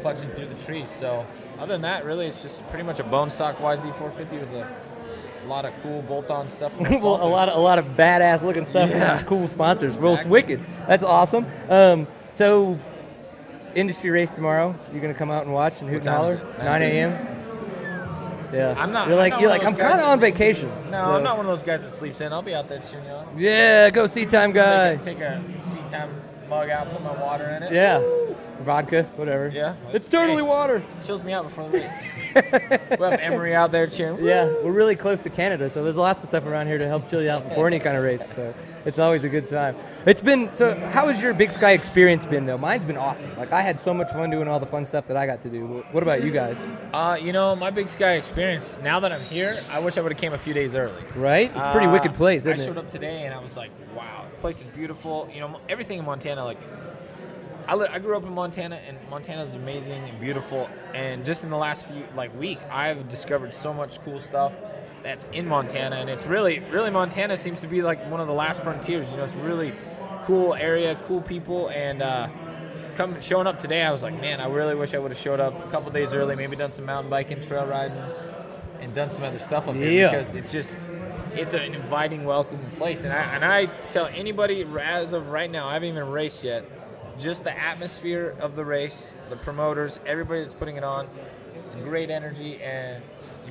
clutching through the trees. So other than that, really, it's just pretty much a bone stock YZ450 with a lot of cool bolt-on stuff. From well, a lot of a lot of badass looking stuff Yeah. and cool sponsors. Exactly. wicked. That's awesome. Um, so, industry race tomorrow. You're gonna come out and watch and hoot and holler. 9 a.m. Yeah. I'm not. You're like you're like I'm kind of on vacation. No, so- I'm not one of those guys that sleeps in. I'll be out there chewing on. Yeah, go see time guy. Take a, take a seat time mug out, put my water in it. Yeah. Vodka, whatever. Yeah. It's totally Hey, water. Chills me out before the race. we have Emery out there cheering. Yeah, we're really close to Canada, so there's lots of stuff around here to help chill you out before any kind of race. So it's always a good time. It's been so. How has your Big Sky experience been though? Mine's been awesome. Like I had so much fun doing all the fun stuff that I got to do. What about you guys? Uh, you know, my Big Sky experience. Now that I'm here, I wish I would have came a few days early. Right? It's a pretty Uh, wicked place, I showed it? up today and I was like, wow, the place is beautiful. You know, everything in Montana, like, I, li- I grew up in Montana and Montana is amazing and beautiful. And just in the last few, like, week, I've discovered so much cool stuff that's in Montana. And it's really, really, Montana seems to be like one of the last frontiers. You know, it's a really cool area, cool people. And, uh, Come showing up today, I was like, man, I really wish I would have showed up a couple days early, maybe done some mountain biking, trail riding, and done some other stuff up here because it just it's an inviting, welcoming place. And I and I tell anybody as of right now, I haven't even raced yet. Just the atmosphere of the race, the promoters, everybody that's putting it on, it's great energy, and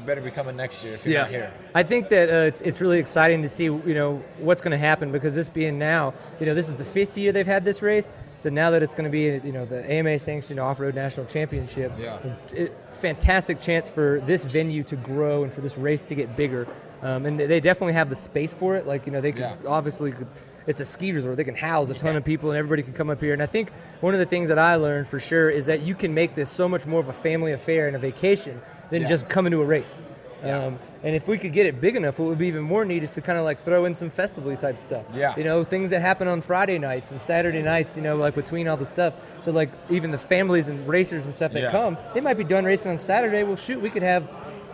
better be coming next year if you're not here. I think that uh, it's, it's really exciting to see you know what's going to happen because this being now you know this is the fifth year they've had this race. So now that it's going to be you know the AMA sanctioned off road national championship, Yeah. it, fantastic chance for this venue to grow and for this race to get bigger. Um, and they definitely have the space for it. Like you know they could Yeah. obviously could, it's a ski resort. They can house a ton of people and everybody can come up here. And I think one of the things that I learned for sure is that you can make this so much more of a family affair and a vacation than Yeah. just coming to a race. Um, and if we could get it big enough, what would be even more neat is to kind of like throw in some festival type stuff. Yeah. You know, things that happen on Friday nights and Saturday nights, you know, like between all the stuff. So, like, even the families and racers and stuff that Yeah. come, they might be done racing on Saturday. Well, shoot, we could have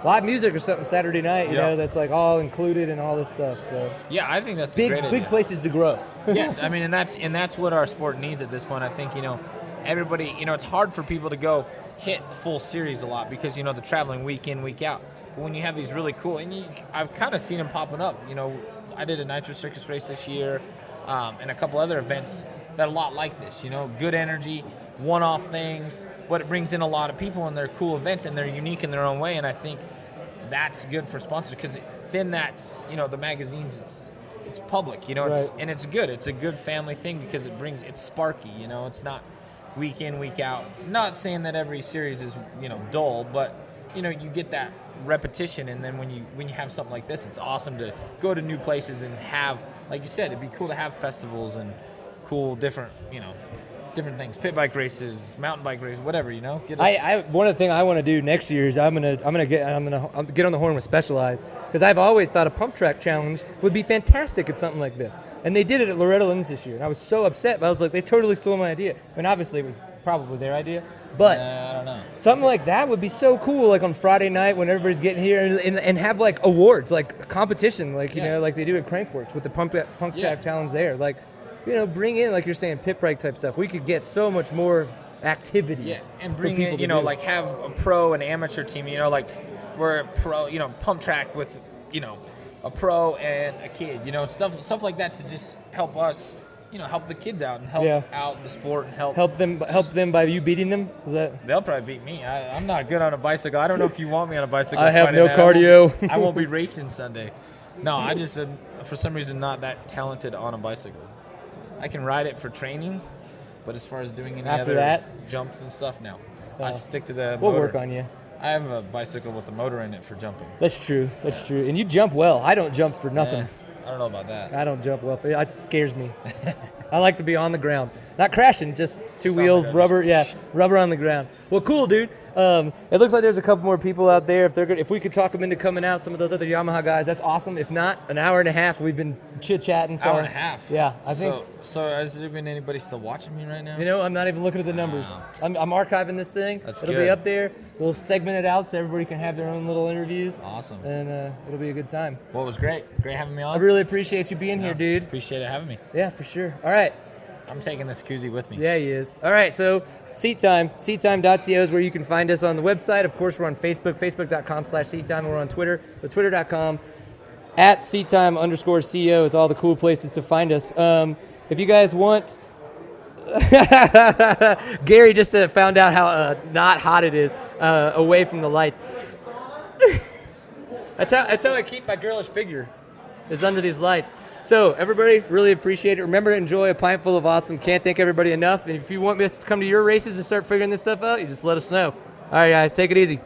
live music or something Saturday night, you Yeah. know, that's like all included and all this stuff. So, Yeah, I think that's a big, great big idea. places to grow. yes, I mean, and that's and that's what our sport needs at this point. I think you know, everybody. You know, it's hard for people to go hit full series a lot because you know they're traveling week in, week out. But when you have these really cool, and you, I've kind of seen them popping up. You know, I did a Nitro Circus race this year, um, and a couple other events that are a lot like this. You know, good energy, one-off things, but it brings in a lot of people, and they're cool events, and they're unique in their own way. And I think that's good for sponsors because then that's you know the magazines it's it's public you know it's Right. and it's good it's a good family thing because it brings it's sparky you know it's not week in week out. Not saying that every series is you know dull but you know you get that repetition and then when you when you have something like this it's awesome to go to new places and have like you said it'd be cool to have festivals and cool different you know different things. Pit bike races mountain bike races whatever you know? I, I one of the things I want to do next year is I'm gonna I'm gonna get I'm gonna I'm get on the horn with Specialized because I've always thought a pump track challenge would be fantastic at something like this, and they did it at Loretta Lynn's this year, and I was so upset. But I was like, they totally stole my idea. I mean, obviously it was probably their idea, but Uh, I don't know something like that would be so cool. Like on Friday night when everybody's getting here, and, and, and have like awards, like competition, like you Yeah. know, like they do at Crankworx with the pump pump Yeah. track challenge there, like. You know, bring in like you're saying pit break type stuff. We could get so much more activities. Yeah, and bring in, you know, do. like have a pro and amateur team. You know, like we're pro, you know, pump track with, you know, a pro and a kid. You know, stuff stuff like that to just help us, you know, help the kids out and help Yeah. out the sport and help. help them help them by you beating them. Is that They'll probably beat me. I, I'm not good on a bicycle. I don't know if you want me on a bicycle. I have Friday no night. I won't cardio. I won't be racing Sunday. No, I just am, for some reason not that talented on a bicycle. I can ride it for training, but as far as doing any After other that? jumps and stuff, no. Oh. I stick to the. we'll motor. work on you? I have a bicycle with a motor in it for jumping. That's true. That's true. And you jump well. I don't jump for nothing. Eh, I don't know about that. I don't jump well. It scares me. I like to be on the ground, not crashing, just two wheels, rubber. Yeah, rubber on the ground. Well, cool, dude. Um, it looks like there's a couple more people out there. If they're good, if we could talk them into coming out, some of those other Yamaha guys, that's awesome. If not, an hour and a half. We've been chit chatting. So Hour and a half. Yeah, I think. So, so is there even anybody still watching me right now? You know, I'm not even looking at the numbers. I'm, I'm archiving this thing. That's it'll be up there. We'll segment it out so everybody can have their own little interviews. Awesome. And uh, it'll be a good time. Well, it was great. Great having me on. I really appreciate you being here, dude. Appreciate it having me. Yeah, for sure. All right. I'm taking this koozie with me. Yeah, he is. All right, so Seat Time, seattime.co is where you can find us on the website. Of course, we're on Facebook, facebook.com slash seat time. We're on Twitter, the twitter.com at seat time underscore CO is all the cool places to find us. Um, if you guys want, Gary just uh, found out how uh, not hot it is uh, away from the lights. that's how that's how I keep my girlish figure, is under these lights. So everybody, really appreciate it. Remember to enjoy a pint full of awesome. Can't thank everybody enough. And if you want me to come to your races and start figuring this stuff out, you just let us know. All right, guys, take it easy.